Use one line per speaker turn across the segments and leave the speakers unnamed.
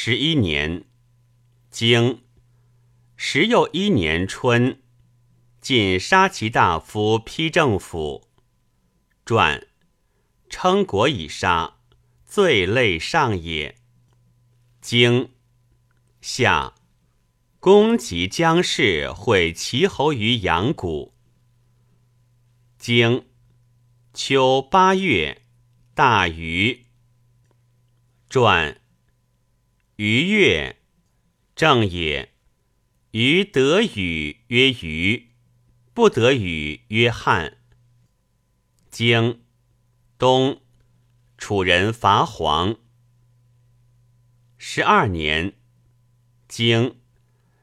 十一年，经十又一年春，晋杀其大夫批政府。传称国以杀，罪累上也。经夏，公及姜氏会齐侯于阳谷。经秋八月，大禹。传于月，正也。于得雨曰禹，不得雨曰旱。经冬，楚人伐黄。十二年，经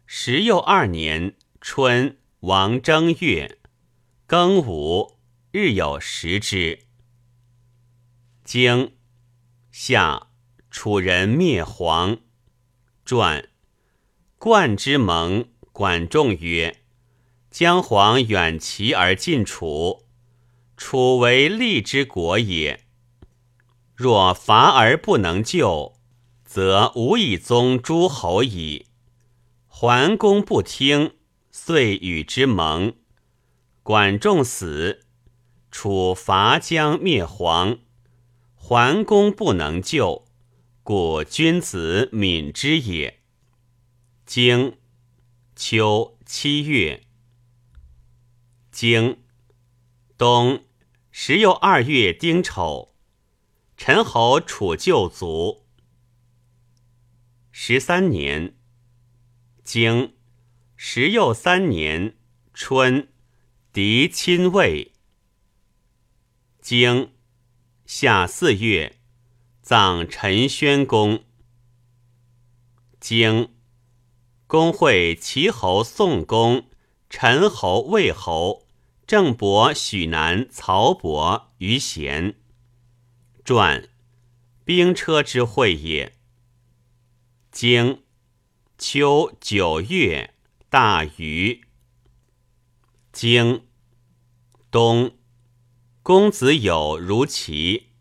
十又二年春，王正月，庚午，日有食之。经夏，楚人灭黄。传冠之盟，管仲曰：“姜黄远齐而近楚，楚为利之国也。若伐而不能救。”则无以宗诸侯矣。桓公不听，遂与之盟。管仲死，楚伐姜灭黄。桓公不能救，故君子敏之也。经秋七月，经冬十又二月丁丑，陈侯楚旧卒。十三年，经十又三年春，狄亲魏。经夏四月，葬陈宣公。经公会齐侯宋公、陈侯魏侯、郑伯、许南、曹伯于咸。传兵车之会也。经秋九月，大禹。经冬，公子有如齐。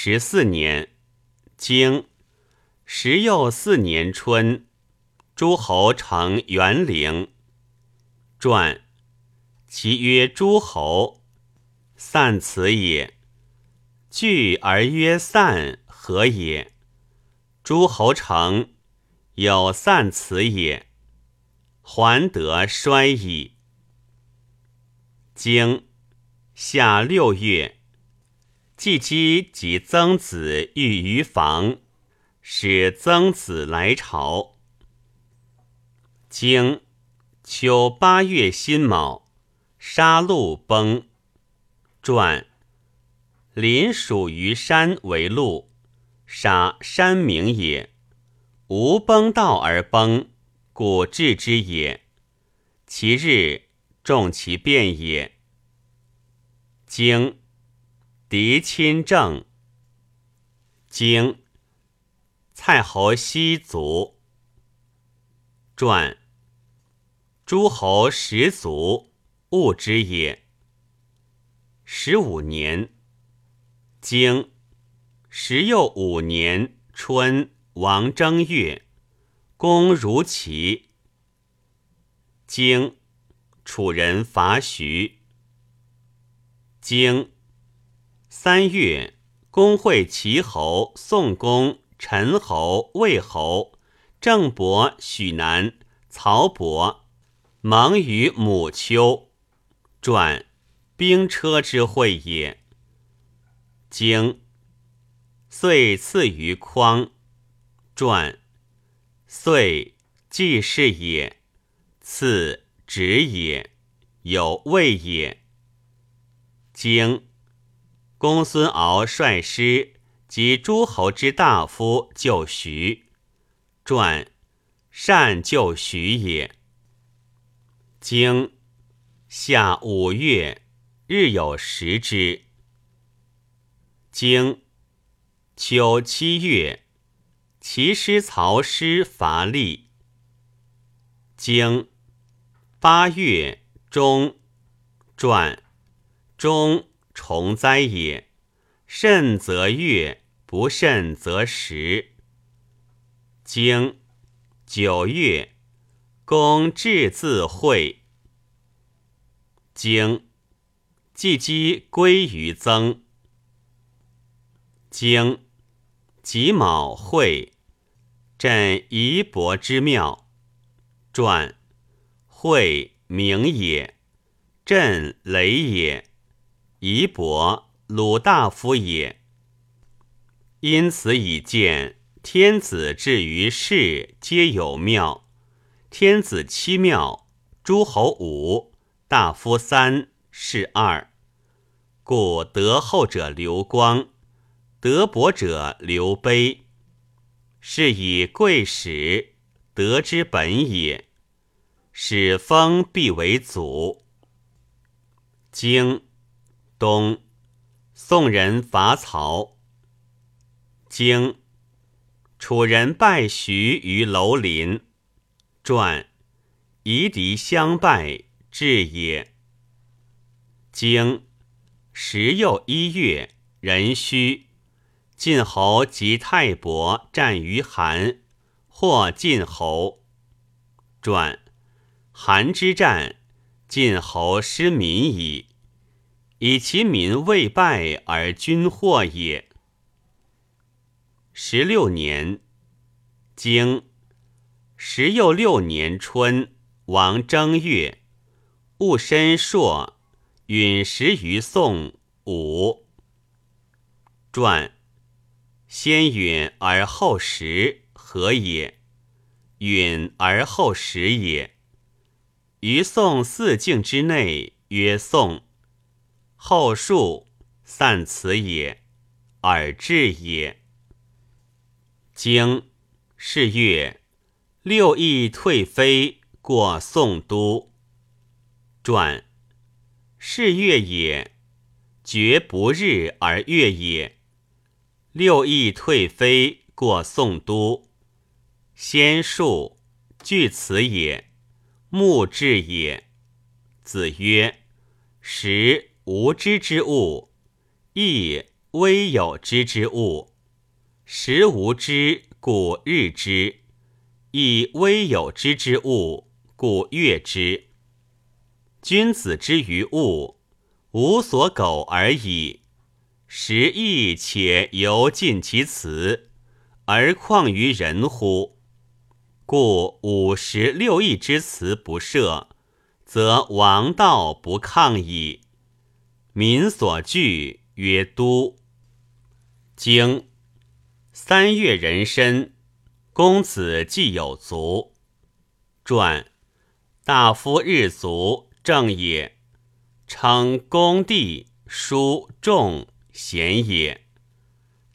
十四年，经十又四年春，诸侯成元陵。传其曰诸侯，散此也。聚而曰散，何也？诸侯成，有散此也。还得衰矣。经夏六月，季姬及曾子欲于房，使曾子来朝。经秋八月辛卯，杀戮崩。传林属于山为鹿。杀山名也，无崩道而崩，故治之也。其日重其变也。经狄亲政。经蔡侯西族。传诸侯十族，物之也。十五年，经。时又五年春，王正月，公如齐。经楚人伐徐。经三月，公会齐侯、宋公、陈侯、魏侯、郑伯、许南、曹伯，盟于母丘。传兵车之会也。经。遂赐于匡。传遂既是也，赐止也，有位也。经公孙敖率师及诸侯之大夫救徐。传善救徐也。经夏五月，日有食之。经秋七月，其师曹师伐厉。经八月中，传中虫灾也。甚则月，不甚则时。经九月，公至自会。经季姬归于曾。经己卯会，朕夷伯之庙。传会名也，朕雷也，夷伯鲁大夫也。因此以见。天子至于世，皆有庙。天子七庙，诸侯五，大夫三，士二。故得厚者流光，得薄者流卑。是以贵始，德之本也。始封必为祖。经东，宋人伐曹。经。楚人拜徐于楼林，传夷狄相拜，至也。经时又一月，壬戌，晋侯及太伯战于韩，获晋侯。传韩之战，晋侯失民矣，以其民未败而君获也。十六年，经十又六年春，王正月，戊申朔，允时于宋武。传先允而后时，何也？允而后时也。于宋四境之内，曰宋。后数散此也，而至也。经是月，六邑退飞，过宋都。传是月也，绝不日而月也。六邑退飞，过宋都。先数据此也，目至也。子曰：时无知之物，亦微有知之物。时无知，故日之；亦微有知之物，故月之。君子之于物，无所苟而已。时亦且犹尽其辞，而况于人乎？故五十六亿之辞不赦，则王道不抗矣。民所惧，曰都。经。三月壬申，公子既有足。传大夫日足正也，称公弟叔仲贤也。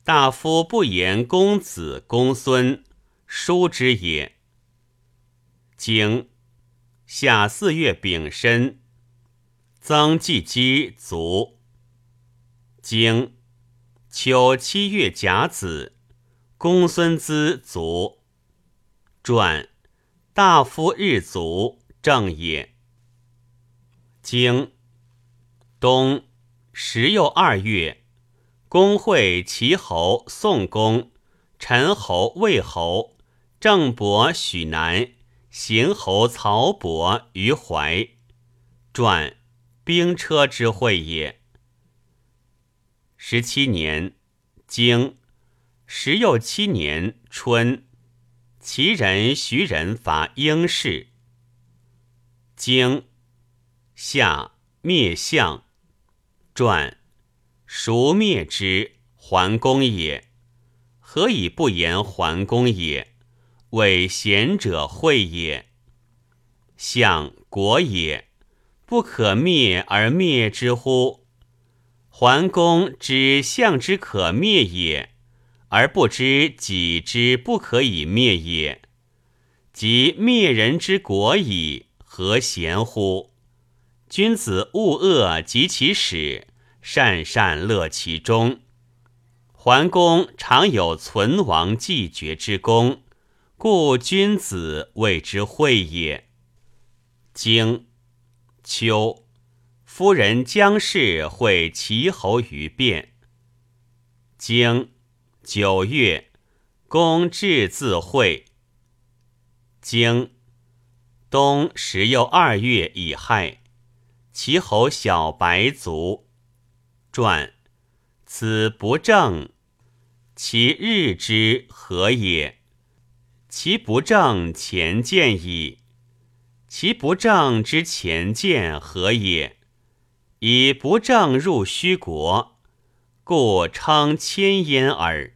大夫不言公子公孙叔之也。经夏四月丙申，曾季姬卒。经秋七月甲子。公孙资卒。传大夫日卒正也。经冬十又二月，公会齐侯、宋公、陈侯、魏侯、郑伯、许南、邢侯、曹伯于淮。传兵车之会也。十七年，经。时又七年春，齐人、徐人伐英氏。经夏灭相。传孰灭之？桓公也。何以不言桓公也？为贤者会也。相国也，不可灭而灭之乎？桓公知相之可灭也。而不知己之不可以灭也，即灭人之国矣，何贤乎？君子恶恶及其始，善善乐其中。桓公常有存亡继绝之功，故君子谓之惠也。经秋，夫人姜氏会齐侯于卞。经。九月，公至自会。经冬十又二月乙亥，齐侯小白卒。传此不正，其日之何也？其不正前见矣。其不正之前见何也？以不正入虚国，故称千焉耳。